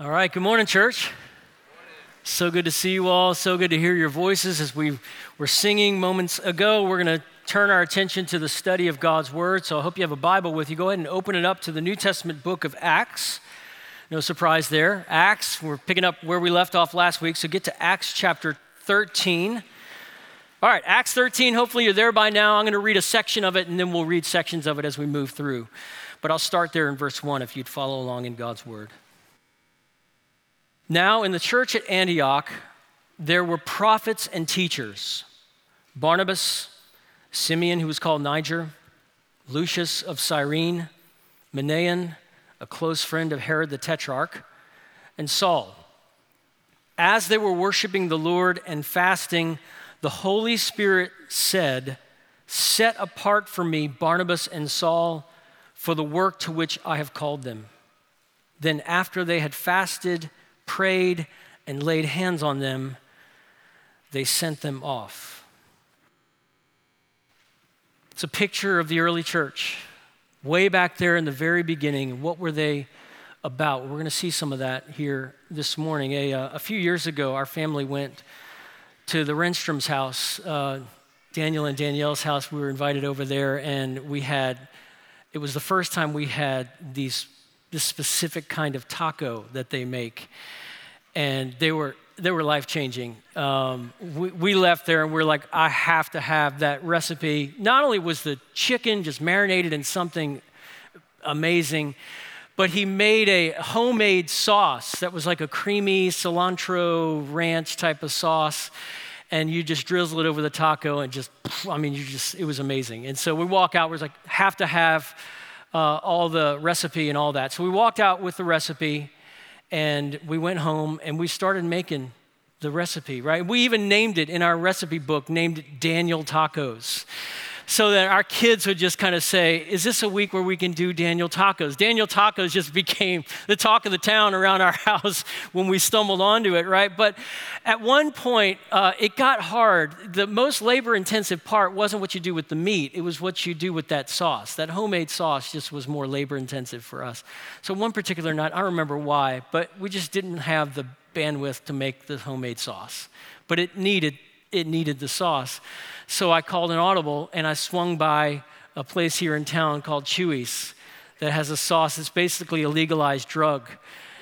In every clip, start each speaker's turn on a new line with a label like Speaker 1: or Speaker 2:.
Speaker 1: All right, good morning, church. So good to see you all. So good to hear your voices as we were singing moments ago. We're going to turn our attention to the study of God's Word. So I hope you have a Bible with you. Go ahead and open it up to the New Testament book of Acts. No surprise there. Acts, we're picking up where we left off last week. So get to Acts chapter 13. All right, Acts 13. Hopefully you're there by now. I'm going to read a section of it and then we'll read sections of it as we move through. But I'll start there in verse 1 if you'd follow along in God's Word. Now, in the church at Antioch, there were prophets and teachers Barnabas, Simeon, who was called Niger, Lucius of Cyrene, Manaen, a close friend of Herod the Tetrarch, and Saul. As they were worshiping the Lord and fasting, the Holy Spirit said, Set apart for me Barnabas and Saul for the work to which I have called them. Then, after they had fasted, prayed, and laid hands on them, they sent them off. It's a picture of the early church, way back there in the very beginning. What were they about? We're going to see some of that here this morning. A, uh, a few years ago, our family went to the Renstrom's house, uh, Daniel and Danielle's house. We were invited over there, and we had, it was the first time we had these, this specific kind of taco that they make and they were they were life changing. Um, we, we, left there and we are like, I have to have that recipe. Not only was the chicken just marinated in something amazing, but he made a homemade sauce that was like a creamy cilantro ranch type of sauce. And you just drizzle it over the taco and just, I mean, you just, it was amazing. And so we walk out, we're like, have to have uh, all the recipe and all that. So we walked out with the recipe and we went home and we started making the recipe, right? We even named it in our recipe book, named it Daniel Tacos. So that our kids would just kind of say, Is this a week where we can do Daniel tacos? Daniel tacos just became the talk of the town around our house when we stumbled onto it, right? But at one point, uh, it got hard. The most labor intensive part wasn't what you do with the meat, it was what you do with that sauce. That homemade sauce just was more labor intensive for us. So, one particular night, I don't remember why, but we just didn't have the bandwidth to make the homemade sauce. But it needed, it needed the sauce. So I called an audible and I swung by a place here in town called Chuy's that has a sauce that's basically a legalized drug.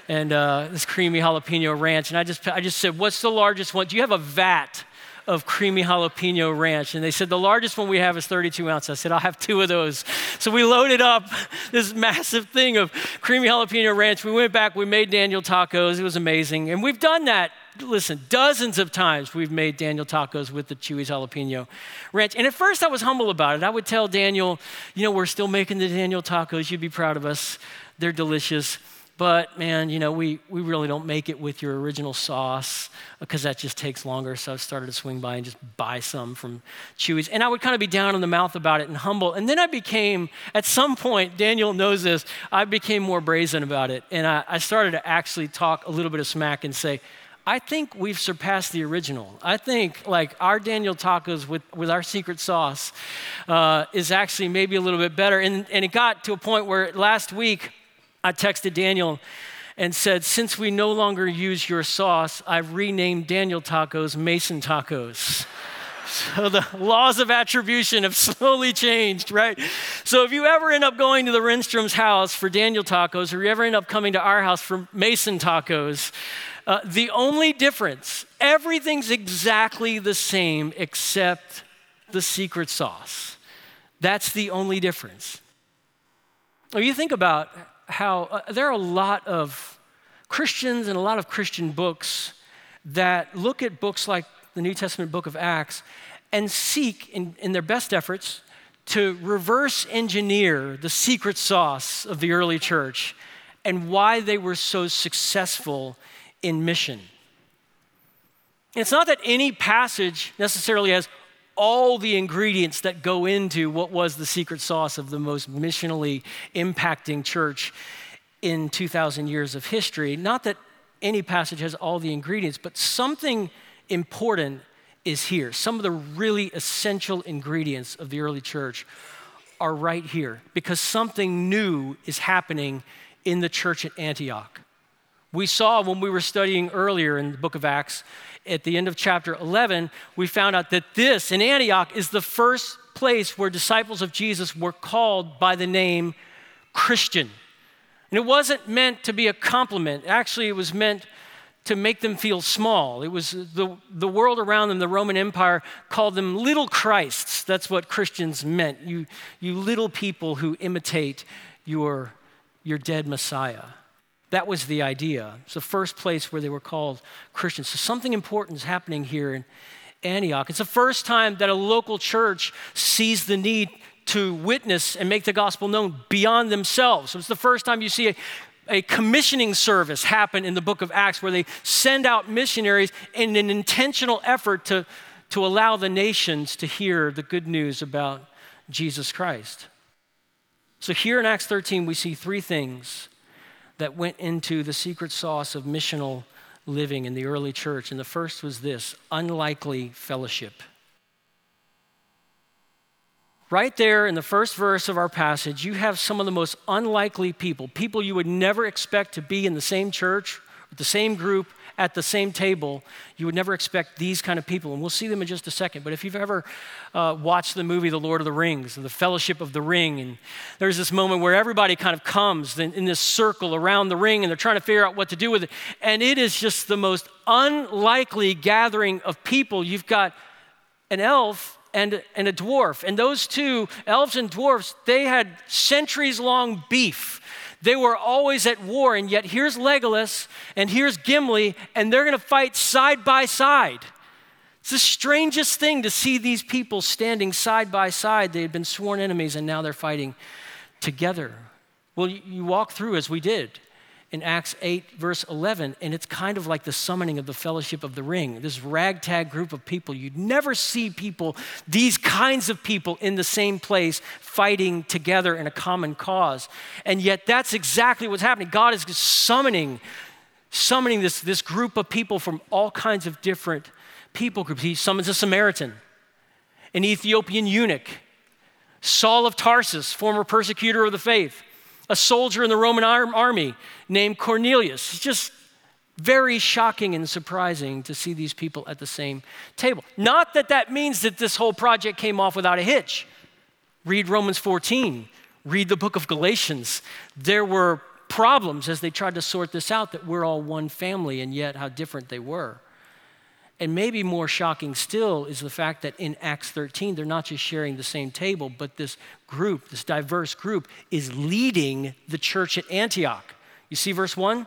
Speaker 1: And uh, this creamy jalapeno ranch. And I just, I just said, What's the largest one? Do you have a vat of creamy jalapeno ranch. And they said, the largest one we have is 32 ounces. I said, I'll have two of those. So we loaded up this massive thing of creamy jalapeno ranch. We went back, we made Daniel tacos. It was amazing. And we've done that listen, dozens of times we've made Daniel tacos with the Chuy's jalapeno ranch. And at first I was humble about it. I would tell Daniel, you know, we're still making the Daniel tacos. You'd be proud of us. They're delicious. But man, you know, we, we really don't make it with your original sauce because that just takes longer. So I started to swing by and just buy some from Chuy's. And I would kind of be down in the mouth about it and humble. And then I became, at some point, Daniel knows this, I became more brazen about it. And I, I started to actually talk a little bit of smack and say, I think we've surpassed the original. I think like our Daniel tacos with, with our secret sauce uh, is actually maybe a little bit better. And, and it got to a point where last week, I texted Daniel and said, Since we no longer use your sauce, I've renamed Daniel tacos Mason tacos. So the laws of attribution have slowly changed, right? So if you ever end up going to the Renstrom's house for Daniel tacos, or you ever end up coming to our house for Mason tacos, uh, the only difference, everything's exactly the same except the secret sauce. That's the only difference. If you think about how uh, there are a lot of Christians and a lot of Christian books that look at books like the New Testament book of Acts and seek, in, in their best efforts, to reverse engineer the secret sauce of the early church and why they were so successful in mission. It's not that any passage necessarily has all the ingredients that go into what was the secret sauce of the most missionally impacting church in 2,000 years of history. Not that any passage has all the ingredients, but something important is here. Some of the really essential ingredients of the early church are right here because something new is happening in the church at Antioch. We saw when we were studying earlier in the book of Acts, at the end of chapter 11, we found out that this in Antioch is the first place where disciples of Jesus were called by the name Christian. And it wasn't meant to be a compliment, actually, it was meant to make them feel small. It was the, the world around them, the Roman Empire, called them little Christs. That's what Christians meant. You, you little people who imitate your, your dead Messiah. That was the idea. It's the first place where they were called Christians. So something important is happening here in Antioch. It's the first time that a local church sees the need to witness and make the gospel known beyond themselves. So it's the first time you see a, a commissioning service happen in the book of Acts where they send out missionaries in an intentional effort to, to allow the nations to hear the good news about Jesus Christ. So here in Acts 13, we see three things that went into the secret sauce of missional living in the early church. And the first was this unlikely fellowship. Right there in the first verse of our passage, you have some of the most unlikely people, people you would never expect to be in the same church, the same group, at the same table. You would never expect these kind of people, and we'll see them in just a second. But if you've ever uh, watched the movie The Lord of the Rings, and the Fellowship of the Ring, and there's this moment where everybody kind of comes in, in this circle around the ring and they're trying to figure out what to do with it. And it is just the most unlikely gathering of people. You've got an elf and, and a dwarf. And those two, elves and dwarfs, they had centuries long beef. They were always at war, and yet here's Legolas and here's Gimli, and they're gonna fight side by side. It's the strangest thing to see these people standing side by side. They had been sworn enemies, and now they're fighting together. Well, you walk through as we did in Acts 8, verse 11, and it's kind of like the summoning of the Fellowship of the Ring, this ragtag group of people. You'd never see people, these kinds of people, in the same place fighting together in a common cause. And yet, that's exactly what's happening. God is summoning, summoning this, this group of people from all kinds of different people groups. He summons a Samaritan, an Ethiopian eunuch, Saul of Tarsus, former persecutor of the faith a soldier in the Roman army named Cornelius. It's just very shocking and surprising to see these people at the same table. Not that that means that this whole project came off without a hitch. Read Romans 14, read the book of Galatians. There were problems as they tried to sort this out that we're all one family, and yet how different they were. And maybe more shocking still is the fact that in Acts 13, they're not just sharing the same table, but this group, this diverse group, is leading the church at Antioch. You see verse 1?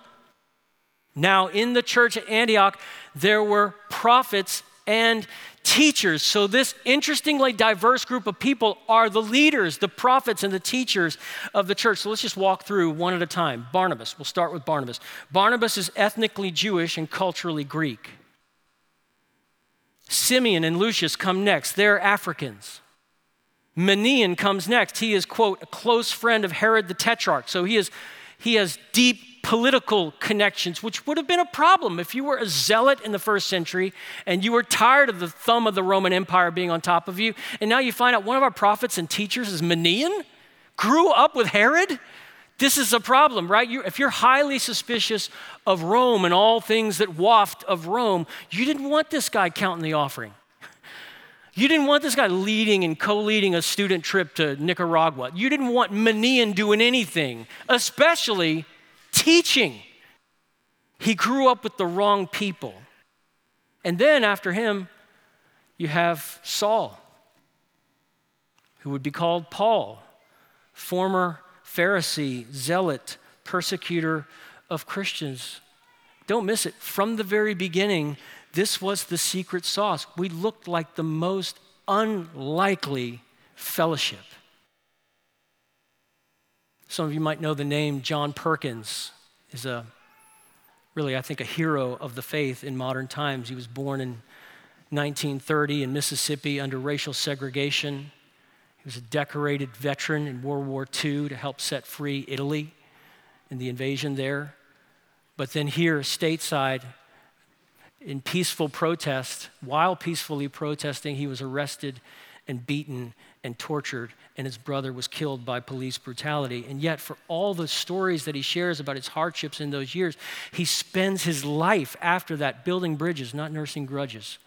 Speaker 1: Now, in the church at Antioch, there were prophets and teachers. So, this interestingly diverse group of people are the leaders, the prophets, and the teachers of the church. So, let's just walk through one at a time. Barnabas, we'll start with Barnabas. Barnabas is ethnically Jewish and culturally Greek. Simeon and Lucius come next. They're Africans. Manaen comes next. He is, quote, a close friend of Herod the Tetrarch. So he, is, he has deep political connections, which would have been a problem if you were a zealot in the first century and you were tired of the thumb of the Roman Empire being on top of you. And now you find out one of our prophets and teachers is Manaen, grew up with Herod. This is a problem, right? You, if you're highly suspicious of Rome and all things that waft of Rome, you didn't want this guy counting the offering. You didn't want this guy leading and co leading a student trip to Nicaragua. You didn't want Manaen doing anything, especially teaching. He grew up with the wrong people. And then after him, you have Saul, who would be called Paul, former Pharisee, zealot, persecutor of Christians. Don't miss it. From the very beginning, this was the secret sauce. We looked like the most unlikely fellowship. Some of you might know the name John Perkins is a really I think a hero of the faith in modern times. He was born in 1930 in Mississippi under racial segregation. Was a decorated veteran in World War II to help set free Italy in the invasion there. But then here, stateside, in peaceful protest, while peacefully protesting, he was arrested and beaten and tortured, and his brother was killed by police brutality. And yet, for all the stories that he shares about his hardships in those years, he spends his life after that building bridges, not nursing grudges.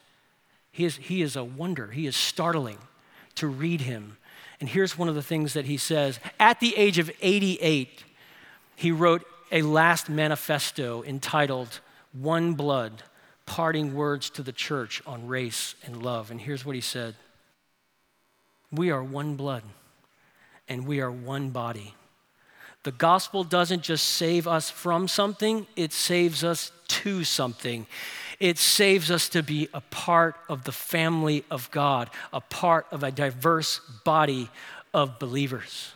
Speaker 1: He is, he is a wonder. He is startling to read him. And here's one of the things that he says At the age of 88, he wrote a last manifesto entitled One Blood Parting Words to the Church on Race and Love. And here's what he said We are one blood and we are one body. The gospel doesn't just save us from something, it saves us to something. It saves us to be a part of the family of God, a part of a diverse body of believers.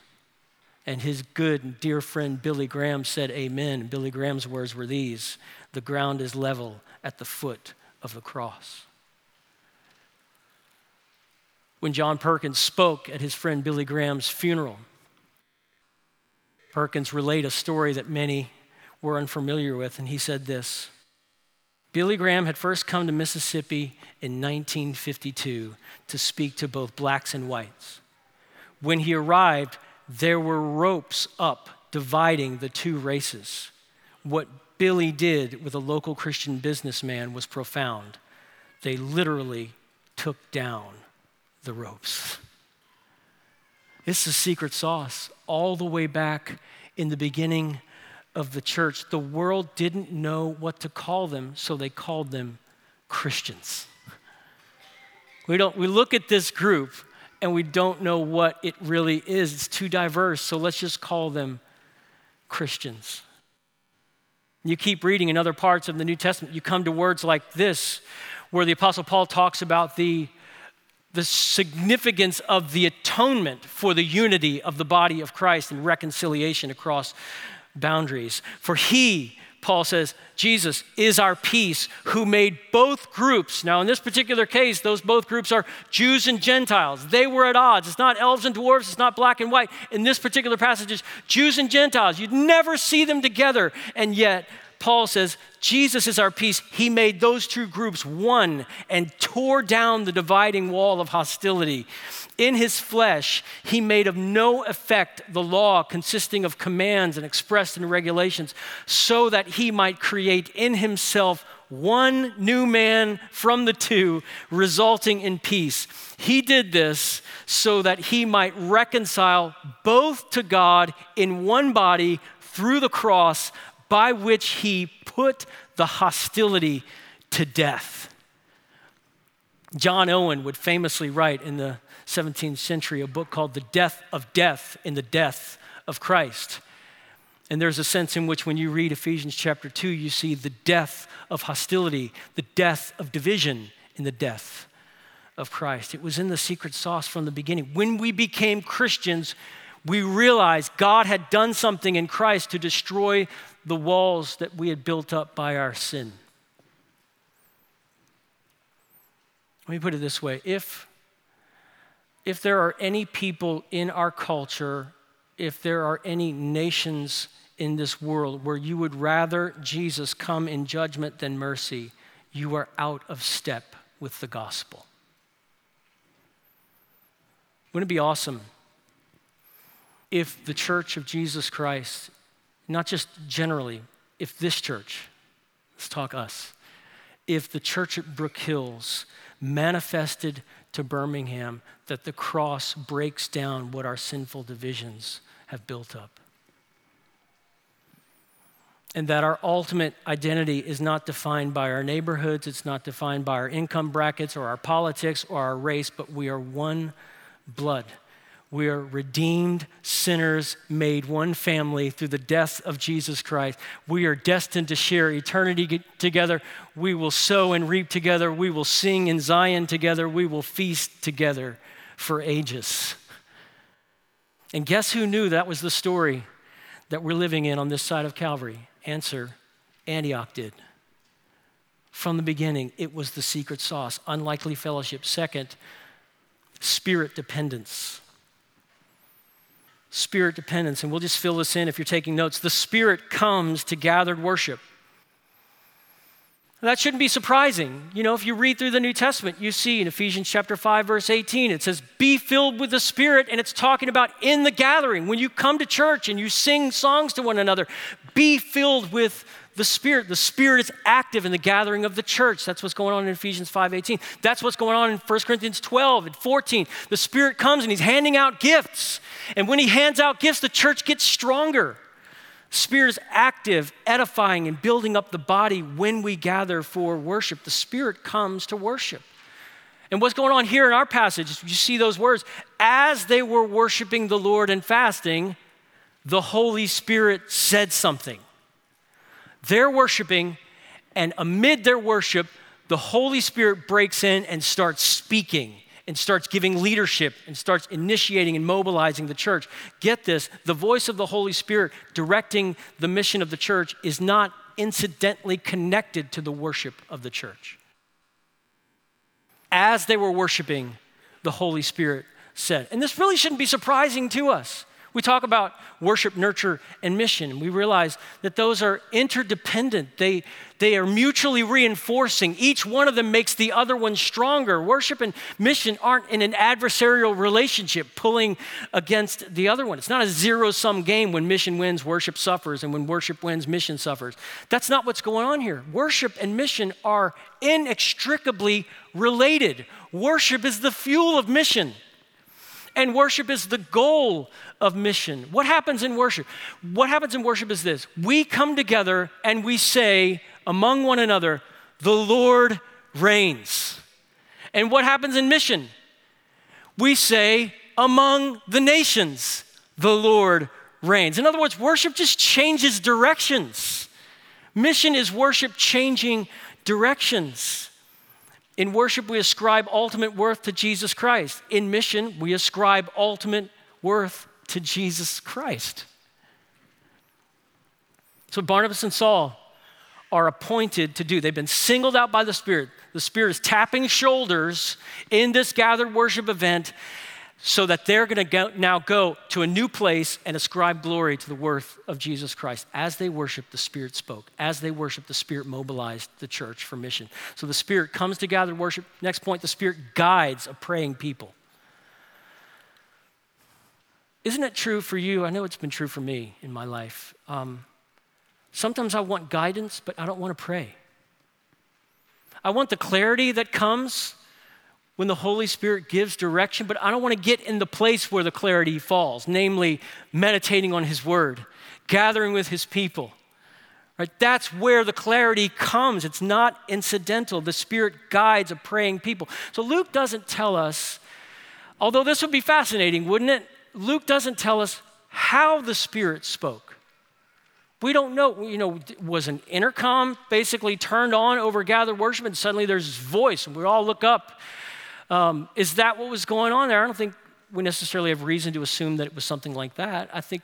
Speaker 1: And his good and dear friend Billy Graham said, Amen. Billy Graham's words were these The ground is level at the foot of the cross. When John Perkins spoke at his friend Billy Graham's funeral, Perkins relayed a story that many were unfamiliar with, and he said this Billy Graham had first come to Mississippi in 1952 to speak to both blacks and whites. When he arrived, there were ropes up dividing the two races. What Billy did with a local Christian businessman was profound. They literally took down the ropes. It's the secret sauce all the way back in the beginning of the church, the world didn't know what to call them, so they called them Christians. We, don't, we look at this group and we don't know what it really is. It's too diverse, so let's just call them Christians. You keep reading in other parts of the New Testament, you come to words like this, where the Apostle Paul talks about the, the significance of the atonement for the unity of the body of Christ and reconciliation across boundaries. For he, Paul says, Jesus is our peace who made both groups. Now, in this particular case, those both groups are Jews and Gentiles. They were at odds. It's not elves and dwarves, it's not black and white. In this particular passage, it's Jews and Gentiles. You'd never see them together. And yet, Paul says, Jesus is our peace. He made those two groups one and tore down the dividing wall of hostility. In his flesh, he made of no effect the law consisting of commands and expressed in regulations, so that he might create in himself one new man from the two, resulting in peace. He did this so that he might reconcile both to God in one body through the cross, by which he put the hostility to death. John Owen would famously write in the 17th century a book called The Death of Death in the Death of Christ. And there's a sense in which when you read Ephesians chapter 2, you see the death of hostility, the death of division in the death of Christ. It was in the secret sauce from the beginning. When we became Christians, we realized God had done something in Christ to destroy the walls that we had built up by our sin. Let me put it this way if, if there are any people in our culture, if there are any nations in this world where you would rather Jesus come in judgment than mercy, you are out of step with the gospel. Wouldn't it be awesome if the church of Jesus Christ not just generally, if this church, let's talk us, if the church at Brook Hills manifested to Birmingham that the cross breaks down what our sinful divisions have built up. And that our ultimate identity is not defined by our neighborhoods, it's not defined by our income brackets or our politics or our race, but we are one blood we are redeemed sinners made one family through the death of Jesus Christ. We are destined to share eternity together. We will sow and reap together. We will sing in Zion together. We will feast together for ages. And guess who knew that was the story that we're living in on this side of Calvary? Answer Antioch did. From the beginning, it was the secret sauce, unlikely fellowship. Second, spirit dependence spirit dependence. And we'll just fill this in if you're taking notes. The spirit comes to gathered worship. That shouldn't be surprising. You know, if you read through the New Testament, you see in Ephesians chapter 5 verse 18 it says be filled with the Spirit and it's talking about in the gathering when you come to church and you sing songs to one another, be filled with the Spirit. The Spirit is active in the gathering of the church. That's what's going on in Ephesians 5:18. That's what's going on in 1 Corinthians 12 and 14. The Spirit comes and he's handing out gifts. And when he hands out gifts, the church gets stronger. Spirit is active, edifying, and building up the body when we gather for worship. The Spirit comes to worship. And what's going on here in our passage, you see those words, as they were worshiping the Lord and fasting, the Holy Spirit said something. They're worshiping, and amid their worship, the Holy Spirit breaks in and starts speaking and starts giving leadership and starts initiating and mobilizing the church. Get this the voice of the Holy Spirit directing the mission of the church is not incidentally connected to the worship of the church. As they were worshiping, the Holy Spirit said, and this really shouldn't be surprising to us. We talk about worship, nurture, and mission. We realize that those are interdependent. They, they are mutually reinforcing. Each one of them makes the other one stronger. Worship and mission aren't in an adversarial relationship pulling against the other one. It's not a zero sum game when mission wins, worship suffers, and when worship wins, mission suffers. That's not what's going on here. Worship and mission are inextricably related. Worship is the fuel of mission and worship is the goal of mission. What happens in worship? What happens in worship is this we come together and we say among one another, The Lord reigns. And what happens in mission? We say, Among the nations, the Lord reigns. In other words, worship just changes directions. Mission is worship changing directions. In worship, we ascribe ultimate worth to Jesus Christ. In mission, we ascribe ultimate worth to Jesus Christ. So Barnabas and Saul are appointed to do. They've been singled out by the Spirit. The Spirit is tapping shoulders in this gathered worship event so that they're going to now go to a new place and ascribe glory to the worth of Jesus Christ. As they worship, the Spirit spoke. As they worship, the Spirit mobilized the church for mission. So the Spirit comes to gather worship. Next point, the Spirit guides a praying people. Isn't it true for you? I know it's been true for me in my life. Um, sometimes I want guidance, but I don't want to pray. I want the clarity that comes when the Holy Spirit gives direction, but I don't want to get in the place where the clarity falls, namely meditating on His Word, gathering with His people. Right? That's where the clarity comes. It's not incidental. The Spirit guides a praying people. So Luke doesn't tell us, although this would be fascinating, wouldn't it? Luke doesn't tell us how the Spirit spoke. We don't know, you know, was an intercom basically turned on over gathered worship and suddenly there's this voice and we all look up um, is that what was going on there? I don't think we necessarily have reason to assume that it was something like that. I think,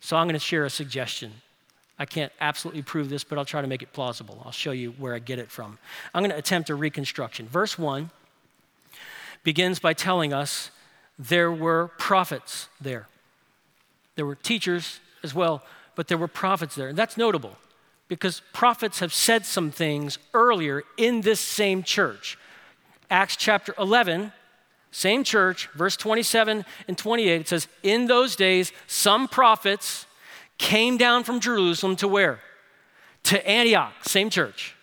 Speaker 1: so I'm going to share a suggestion. I can't absolutely prove this, but I'll try to make it plausible. I'll show you where I get it from. I'm going to attempt a reconstruction. Verse 1 begins by telling us there were prophets there. There were teachers as well, but there were prophets there. And that's notable because prophets have said some things earlier in this same church. Acts chapter 11, same church, verse 27 and 28, it says, In those days, some prophets came down from Jerusalem to where? To Antioch, same church.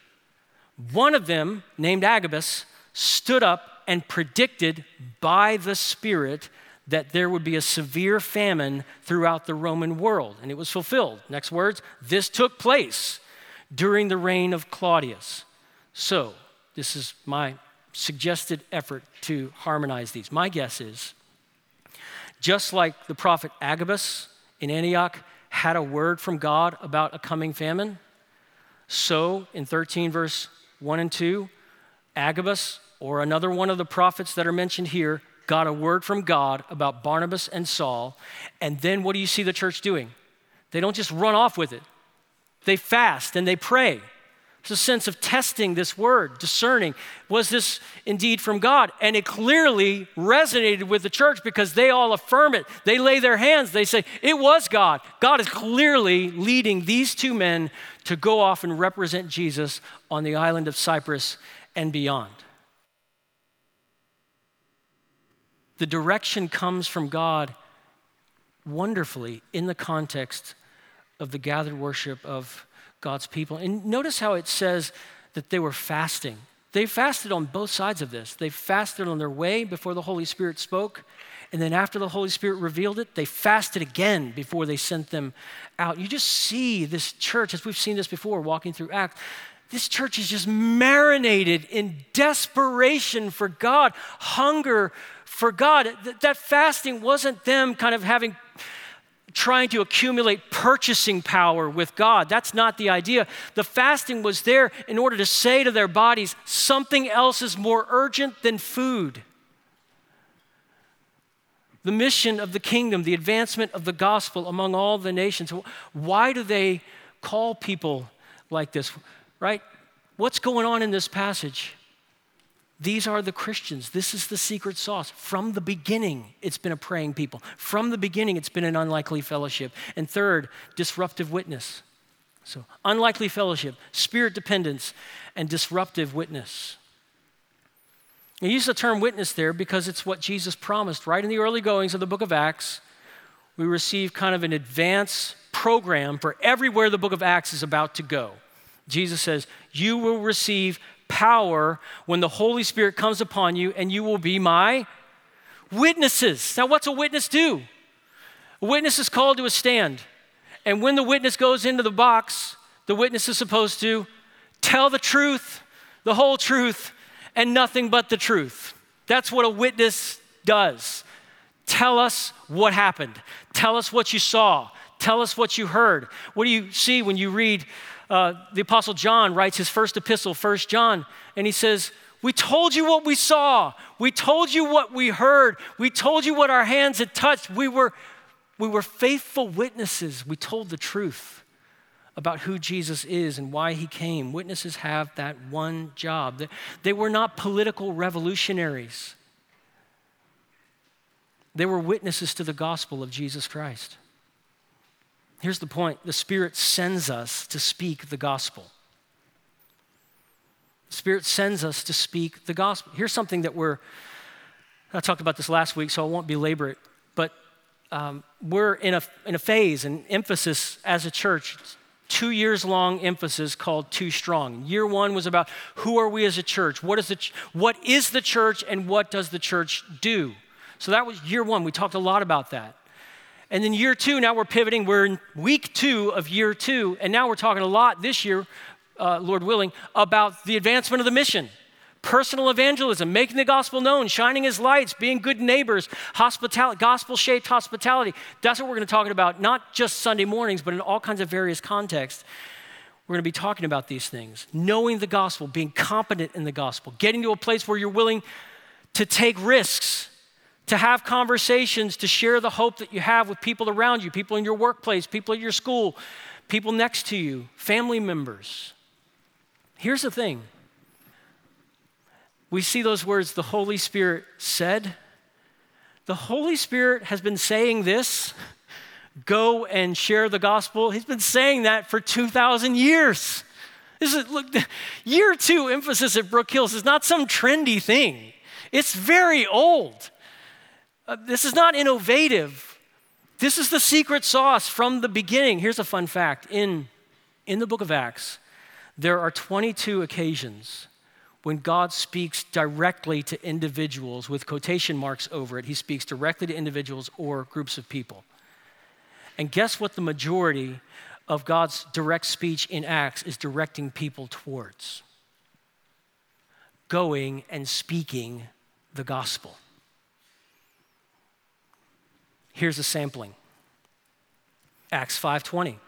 Speaker 1: One of them, named Agabus, stood up and predicted by the Spirit that there would be a severe famine throughout the Roman world. And it was fulfilled. Next words, this took place during the reign of Claudius. So, this is my suggested effort to harmonize these. My guess is just like the prophet Agabus in Antioch had a word from God about a coming famine, so in 13, verse 1 and 2, Agabus or another one of the prophets that are mentioned here got a word from God about Barnabas and Saul. And then what do you see the church doing? They don't just run off with it, they fast and they pray. It's a sense of testing this word, discerning. Was this indeed from God? And it clearly resonated with the church because they all affirm it. They lay their hands, they say, It was God. God is clearly leading these two men to go off and represent Jesus on the island of Cyprus and beyond. The direction comes from God wonderfully in the context of the gathered worship of God's people. And notice how it says that they were fasting. They fasted on both sides of this. They fasted on their way before the Holy Spirit spoke. And then after the Holy Spirit revealed it, they fasted again before they sent them out. You just see this church, as we've seen this before, walking through Acts. This church is just marinated in desperation for God, hunger for God. That fasting wasn't them kind of having trying to accumulate purchasing power with God. That's not the idea. The fasting was there in order to say to their bodies, something else is more urgent than food. The mission of the kingdom, the advancement of the gospel among all the nations. Why do they call people like this? Right? What's going on in this passage? These are the Christians. This is the secret sauce. From the beginning, it's been a praying people. From the beginning, it's been an unlikely fellowship. And third, disruptive witness. So, unlikely fellowship, spirit dependence, and disruptive witness. I use the term witness there because it's what Jesus promised right in the early goings of the book of Acts. We receive kind of an advance program for everywhere the book of Acts is about to go. Jesus says, You will receive power when the Holy Spirit comes upon you, and you will be my witnesses. Now, what's a witness do? A witness is called to a stand. And when the witness goes into the box, the witness is supposed to tell the truth, the whole truth, and nothing but the truth. That's what a witness does. Tell us what happened. Tell us what you saw. Tell us what you heard. What do you see when you read uh, the Apostle John writes his first epistle, First John, and he says, We told you what we saw. We told you what we heard. We told you what our hands had touched. We were, we were faithful witnesses. We told the truth about who Jesus is and why he came. Witnesses have that one job. They were not political revolutionaries, they were witnesses to the gospel of Jesus Christ. Here's the point the Spirit sends us to speak the gospel. The Spirit sends us to speak the gospel. Here's something that we're, I talked about this last week, so I won't belabor it, but um, we're in a, in a phase, an emphasis as a church, two years long emphasis called Too Strong. Year one was about who are we as a church? What is the, what is the church and what does the church do? So that was year one. We talked a lot about that. And then year two, now we're pivoting. We're in week two of year two. And now we're talking a lot this year, uh, Lord willing, about the advancement of the mission personal evangelism, making the gospel known, shining as lights, being good neighbors, hospitality, gospel shaped hospitality. That's what we're going to talk about, not just Sunday mornings, but in all kinds of various contexts. We're going to be talking about these things knowing the gospel, being competent in the gospel, getting to a place where you're willing to take risks to have conversations, to share the hope that you have with people around you, people in your workplace, people at your school, people next to you, family members. Here's the thing we see those words, the Holy Spirit said. The Holy Spirit has been saying this go and share the gospel. He's been saying that for 2,000 years. This is, look, year two emphasis at Brook Hills is not some trendy thing, it's very old. Uh, this is not innovative. This is the secret sauce from the beginning. Here's a fun fact in, in the book of Acts, there are 22 occasions when God speaks directly to individuals with quotation marks over it. He speaks directly to individuals or groups of people. And guess what the majority of God's direct speech in Acts is directing people towards? Going and speaking the gospel. Here's a sampling. Acts 5:20.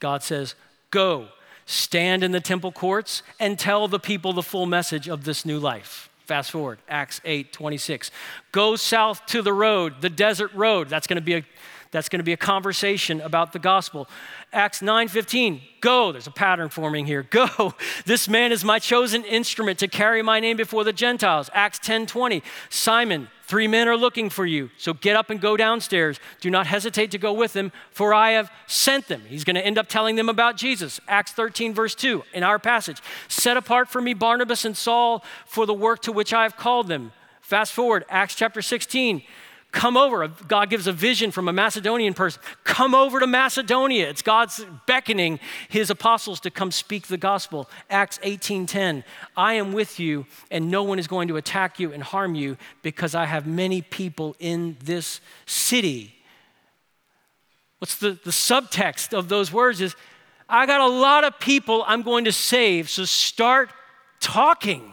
Speaker 1: God says, "Go, stand in the temple courts and tell the people the full message of this new life." Fast forward, Acts 8:26. Go south to the road, the desert road. That's going to be a, That's going to be a conversation about the gospel. Acts 9:15, go. There's a pattern forming here. Go. This man is my chosen instrument to carry my name before the Gentiles. Acts 10:20, Simon, three men are looking for you. So get up and go downstairs. Do not hesitate to go with them, for I have sent them. He's going to end up telling them about Jesus. Acts 13 verse 2 in our passage. Set apart for me Barnabas and Saul for the work to which I have called them. Fast forward, Acts chapter 16. Come over. God gives a vision from a Macedonian person. Come over to Macedonia. It's God's beckoning his apostles to come speak the gospel. Acts 18:10. I am with you, and no one is going to attack you and harm you because I have many people in this city. What's the, the subtext of those words is I got a lot of people I'm going to save, so start talking.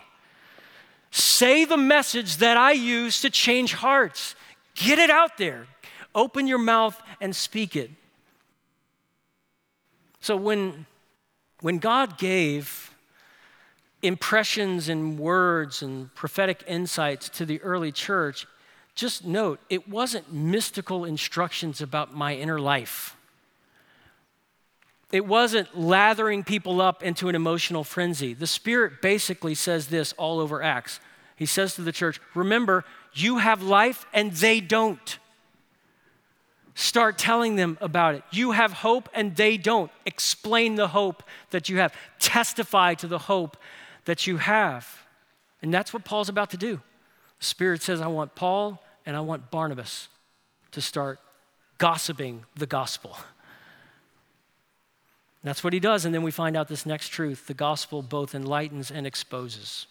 Speaker 1: Say the message that I use to change hearts. Get it out there. Open your mouth and speak it. So when, when God gave impressions and words and prophetic insights to the early church, just note it wasn't mystical instructions about my inner life. It wasn't lathering people up into an emotional frenzy. The Spirit basically says this all over Acts. He says to the church, Remember, you have life and they don't. Start telling them about it. You have hope and they don't. Explain the hope that you have. Testify to the hope that you have. And that's what Paul's about to do. The Spirit says, I want Paul and I want Barnabas to start gossiping the gospel. That's what he does. And then we find out this next truth the gospel both enlightens and exposes.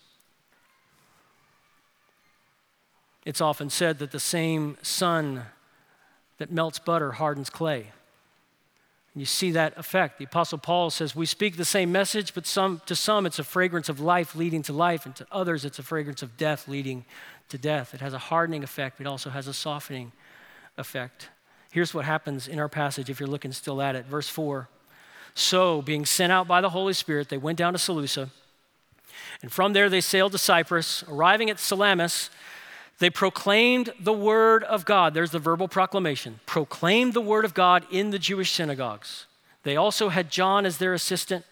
Speaker 1: It's often said that the same sun that melts butter hardens clay. And you see that effect. The Apostle Paul says, We speak the same message, but some, to some it's a fragrance of life leading to life, and to others it's a fragrance of death leading to death. It has a hardening effect, but it also has a softening effect. Here's what happens in our passage if you're looking still at it. Verse 4 So, being sent out by the Holy Spirit, they went down to Seleucia. And from there they sailed to Cyprus. Arriving at Salamis, they proclaimed the word of God. There's the verbal proclamation. Proclaimed the word of God in the Jewish synagogues. They also had John as their assistant.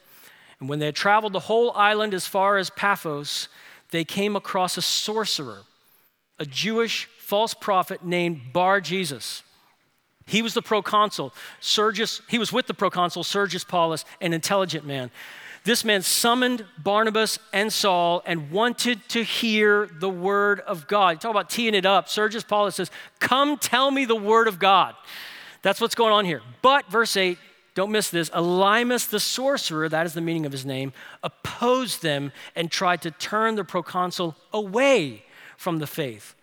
Speaker 1: And when they had traveled the whole island as far as Paphos, they came across a sorcerer, a Jewish false prophet named Bar Jesus. He was the proconsul, Sergius, he was with the proconsul Sergius Paulus, an intelligent man. This man summoned Barnabas and Saul and wanted to hear the word of God. You talk about teeing it up. Sergius Paulus says, Come tell me the word of God. That's what's going on here. But, verse 8, don't miss this. Elymas the sorcerer, that is the meaning of his name, opposed them and tried to turn the proconsul away from the faith.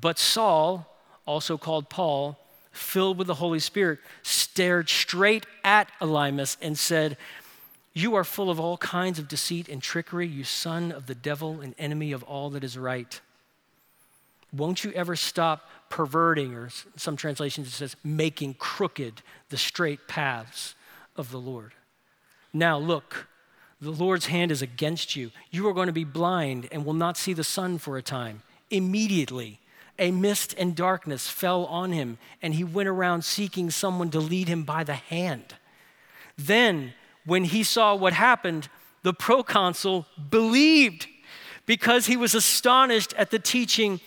Speaker 1: But Saul, also called Paul, filled with the Holy Spirit, stared straight at Elymas and said, you are full of all kinds of deceit and trickery, you son of the devil and enemy of all that is right. Won't you ever stop perverting, or some translations it says, making crooked the straight paths of the Lord? Now look, the Lord's hand is against you. You are going to be blind and will not see the sun for a time. Immediately, a mist and darkness fell on him, and he went around seeking someone to lead him by the hand. Then when he saw what happened, the proconsul believed because he was astonished at the teaching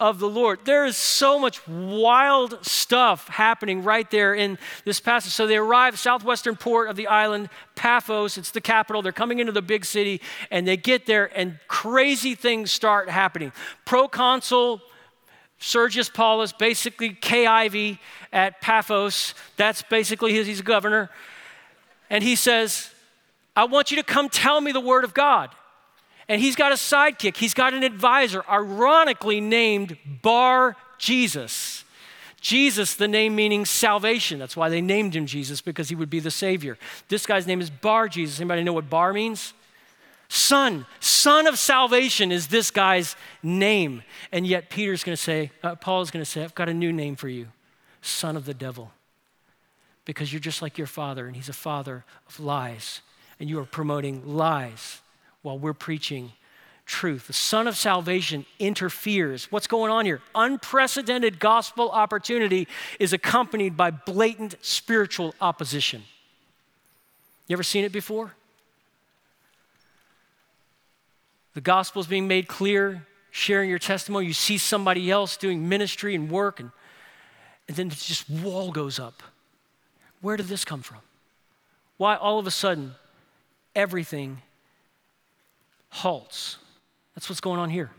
Speaker 1: of the Lord. There is so much wild stuff happening right there in this passage. So they arrive southwestern port of the island, Paphos, it's the capital. They're coming into the big city and they get there and crazy things start happening. Proconsul Sergius Paulus, basically KIV at Paphos, that's basically his, he's governor and he says, I want you to come tell me the word of God. And he's got a sidekick, he's got an advisor, ironically named Bar Jesus. Jesus, the name meaning salvation. That's why they named him Jesus, because he would be the Savior. This guy's name is Bar Jesus. Anybody know what Bar means? Son, son of salvation is this guy's name. And yet Peter's going to say, uh, Paul is going to say, I've got a new name for you, son of the devil because you're just like your father, and he's a father of lies. And you are promoting lies while we're preaching truth. The Son of Salvation interferes. What's going on here? Unprecedented gospel opportunity is accompanied by blatant spiritual opposition. You ever seen it before? The gospel is being made clear, sharing your testimony. You see somebody else doing ministry and work, and, and then just wall goes up. Where did this come from? Why all of a sudden everything halts? That's what's going on here.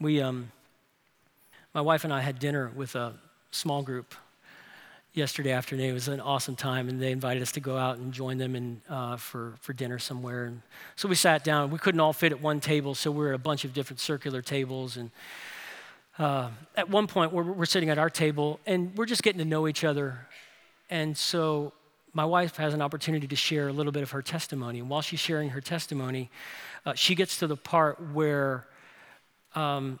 Speaker 1: We, um, my wife and I had dinner with a small group yesterday afternoon. It was an awesome time, and they invited us to go out and join them in, uh, for, for dinner somewhere. And so we sat down. We couldn't all fit at one table, so we were at a bunch of different circular tables. And uh, at one point, we're, we're sitting at our table, and we're just getting to know each other. And so my wife has an opportunity to share a little bit of her testimony. And while she's sharing her testimony, uh, she gets to the part where um,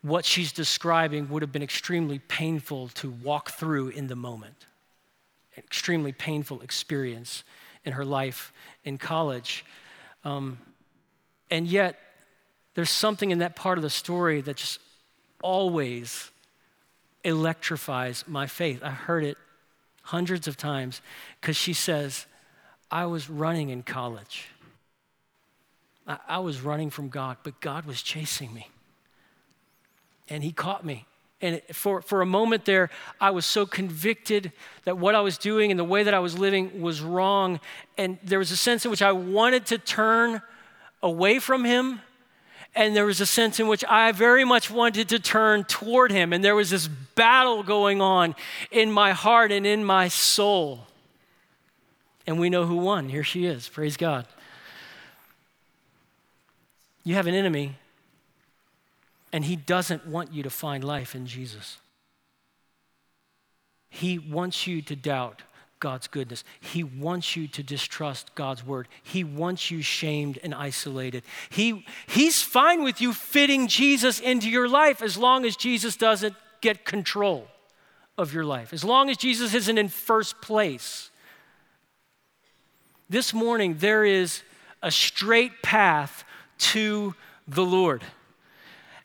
Speaker 1: what she's describing would have been extremely painful to walk through in the moment. An extremely painful experience in her life in college. Um, and yet, there's something in that part of the story that just always electrifies my faith. I heard it hundreds of times because she says, I was running in college. I, I was running from God, but God was chasing me and he caught me. And for, for a moment there, I was so convicted that what I was doing and the way that I was living was wrong. And there was a sense in which I wanted to turn away from him. And there was a sense in which I very much wanted to turn toward him. And there was this battle going on in my heart and in my soul. And we know who won. Here she is. Praise God. You have an enemy and He doesn't want you to find life in Jesus. He wants you to doubt God's goodness. He wants you to distrust God's word. He wants you shamed and isolated. He, he's fine with you fitting Jesus into your life as long as Jesus doesn't get control of your life, as long as Jesus isn't in first place. This morning, there is a straight path to the Lord.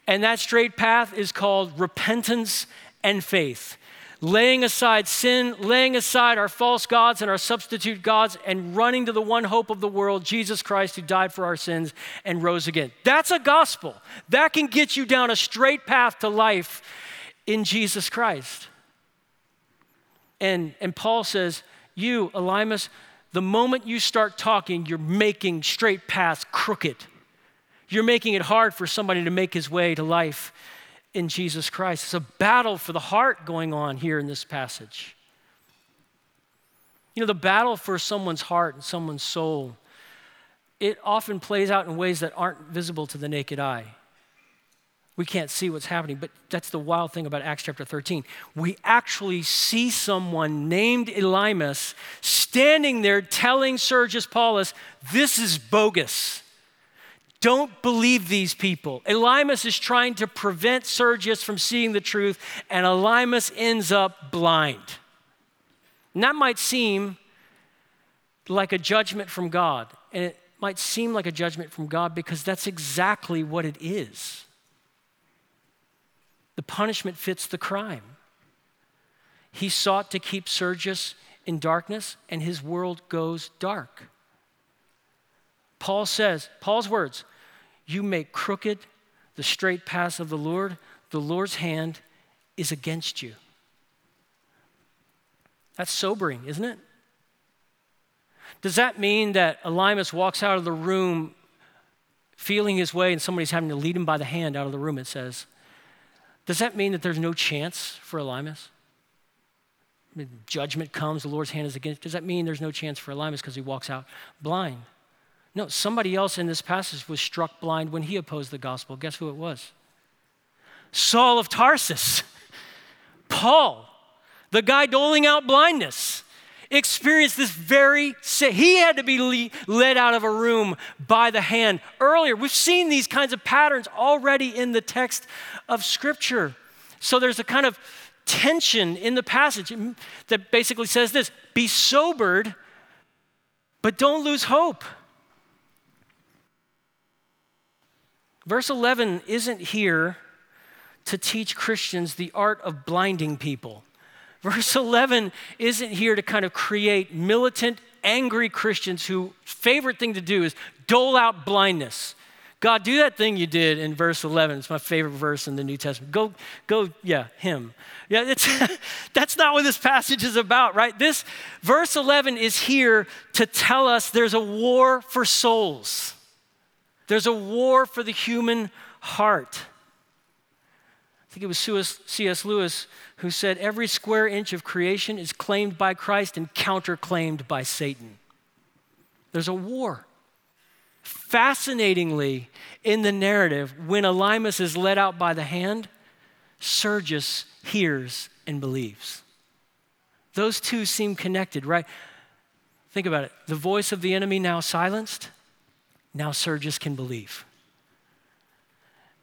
Speaker 1: And that straight path is called repentance and faith. Laying aside sin, laying aside our false gods and our substitute gods, and running to the one hope of the world, Jesus Christ, who died for our sins and rose again. That's a gospel. That can get you down a straight path to life in Jesus Christ. And, and Paul says, You, Elymas, the moment you start talking, you're making straight paths crooked. You're making it hard for somebody to make his way to life in Jesus Christ. It's a battle for the heart going on here in this passage. You know, the battle for someone's heart and someone's soul, it often plays out in ways that aren't visible to the naked eye. We can't see what's happening, but that's the wild thing about Acts chapter 13. We actually see someone named Elymas standing there telling Sergius Paulus, This is bogus. Don't believe these people. Elymas is trying to prevent Sergius from seeing the truth, and Elymas ends up blind. And that might seem like a judgment from God. And it might seem like a judgment from God because that's exactly what it is. The punishment fits the crime. He sought to keep Sergius in darkness, and his world goes dark. Paul says, Paul's words, you make crooked the straight paths of the Lord, the Lord's hand is against you. That's sobering, isn't it? Does that mean that Elymas walks out of the room feeling his way and somebody's having to lead him by the hand out of the room, it says? Does that mean that there's no chance for mean, judgment comes, the Lord's hand is against. Does that mean there's no chance for Elymas because he walks out blind? No, somebody else in this passage was struck blind when he opposed the gospel. Guess who it was? Saul of Tarsus. Paul, the guy doling out blindness, experienced this very he had to be led out of a room by the hand earlier we've seen these kinds of patterns already in the text of scripture so there's a kind of tension in the passage that basically says this be sobered but don't lose hope Verse 11 isn't here to teach Christians the art of blinding people. Verse 11 isn't here to kind of create militant, angry Christians whose favorite thing to do is dole out blindness. God, do that thing you did in verse 11. It's my favorite verse in the New Testament. Go, go, yeah, him. Yeah, it's, that's not what this passage is about, right? This verse 11 is here to tell us there's a war for souls. There's a war for the human heart. I think it was C.S. Lewis who said, Every square inch of creation is claimed by Christ and counterclaimed by Satan. There's a war. Fascinatingly, in the narrative, when Elymas is led out by the hand, Sergius hears and believes. Those two seem connected, right? Think about it. The voice of the enemy now silenced, now Sergius can believe.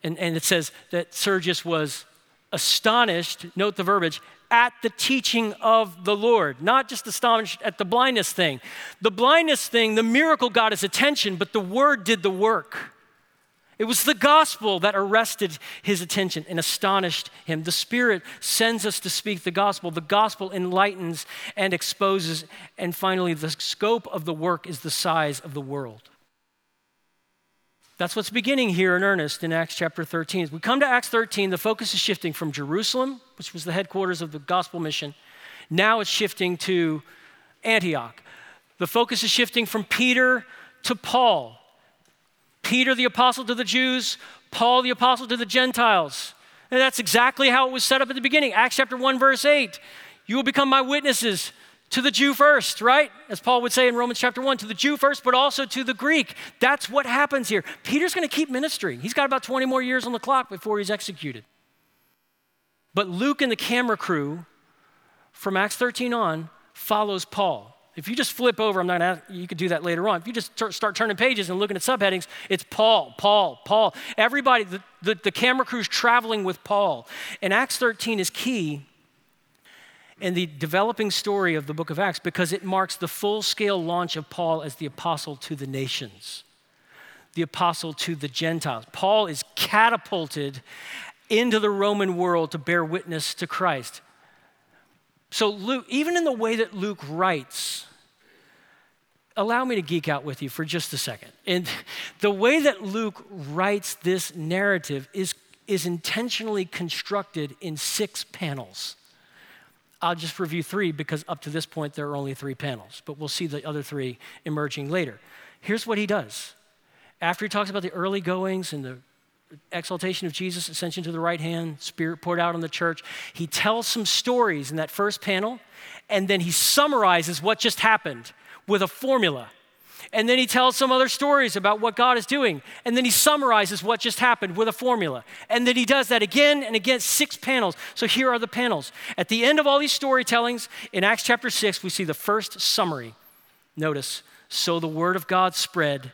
Speaker 1: And, and it says that Sergius was astonished, note the verbiage, at the teaching of the Lord, not just astonished at the blindness thing. The blindness thing, the miracle got his attention, but the word did the work. It was the gospel that arrested his attention and astonished him. The Spirit sends us to speak the gospel. The gospel enlightens and exposes. And finally, the scope of the work is the size of the world. That's what's beginning here in earnest in Acts chapter 13. As we come to Acts 13, the focus is shifting from Jerusalem, which was the headquarters of the gospel mission. Now it's shifting to Antioch. The focus is shifting from Peter to Paul. Peter, the apostle to the Jews, Paul, the apostle to the Gentiles. And that's exactly how it was set up at the beginning. Acts chapter 1, verse 8. You will become my witnesses to the Jew first, right? As Paul would say in Romans chapter 1, to the Jew first, but also to the Greek. That's what happens here. Peter's going to keep ministering. He's got about 20 more years on the clock before he's executed. But Luke and the camera crew from Acts 13 on follows Paul. If you just flip over, I'm not gonna, you could do that later on. If you just start turning pages and looking at subheadings, it's Paul, Paul, Paul. Everybody, the, the, the camera crew's traveling with Paul. And Acts 13 is key in the developing story of the book of Acts because it marks the full scale launch of Paul as the apostle to the nations, the apostle to the Gentiles. Paul is catapulted into the Roman world to bear witness to Christ. So, Luke, even in the way that Luke writes, allow me to geek out with you for just a second. And the way that Luke writes this narrative is, is intentionally constructed in six panels. I'll just review three because up to this point there are only three panels, but we'll see the other three emerging later. Here's what he does. After he talks about the early goings and the exaltation of Jesus, ascension to the right hand, Spirit poured out on the church, he tells some stories in that first panel, and then he summarizes what just happened with a formula. And then he tells some other stories about what God is doing. And then he summarizes what just happened with a formula. And then he does that again and again, six panels. So here are the panels. At the end of all these storytellings, in Acts chapter 6, we see the first summary. Notice, so the word of God spread,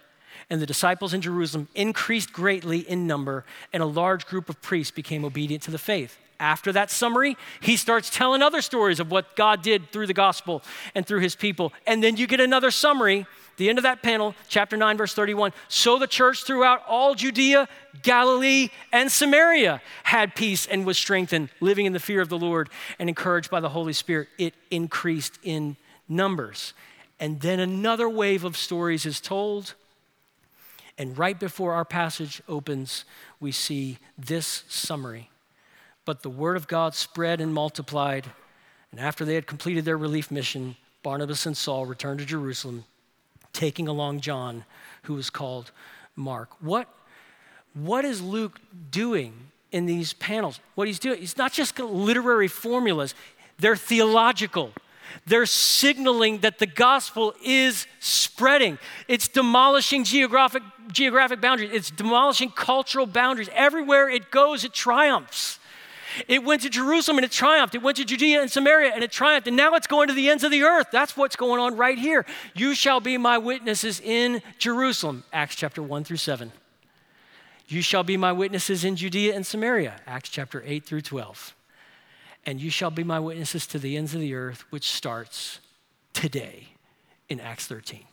Speaker 1: and the disciples in Jerusalem increased greatly in number, and a large group of priests became obedient to the faith. After that summary, he starts telling other stories of what God did through the gospel and through his people. And then you get another summary, the end of that panel, chapter 9, verse 31. So the church throughout all Judea, Galilee, and Samaria had peace and was strengthened, living in the fear of the Lord and encouraged by the Holy Spirit. It increased in numbers. And then another wave of stories is told. And right before our passage opens, we see this summary. But the word of God spread and multiplied. And after they had completed their relief mission, Barnabas and Saul returned to Jerusalem, taking along John, who was called Mark. What, what is Luke doing in these panels? What he's doing, he's not just literary formulas, they're theological. They're signaling that the gospel is spreading. It's demolishing geographic, geographic boundaries, it's demolishing cultural boundaries. Everywhere it goes, it triumphs. It went to Jerusalem and it triumphed. It went to Judea and Samaria and it triumphed. And now it's going to the ends of the earth. That's what's going on right here. You shall be my witnesses in Jerusalem, Acts chapter 1 through 7. You shall be my witnesses in Judea and Samaria, Acts chapter 8 through 12. And you shall be my witnesses to the ends of the earth, which starts today in Acts 13.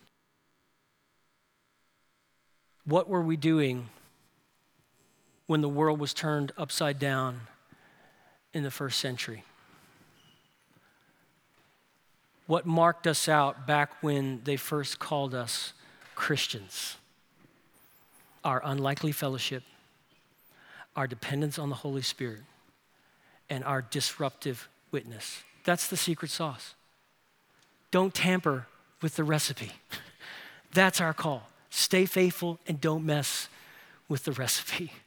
Speaker 1: What were we doing when the world was turned upside down in the first century. What marked us out back when they first called us Christians? Our unlikely fellowship, our dependence on the Holy Spirit, and our disruptive witness. That's the secret sauce. Don't tamper with the recipe. That's our call. Stay faithful and don't mess with the recipe.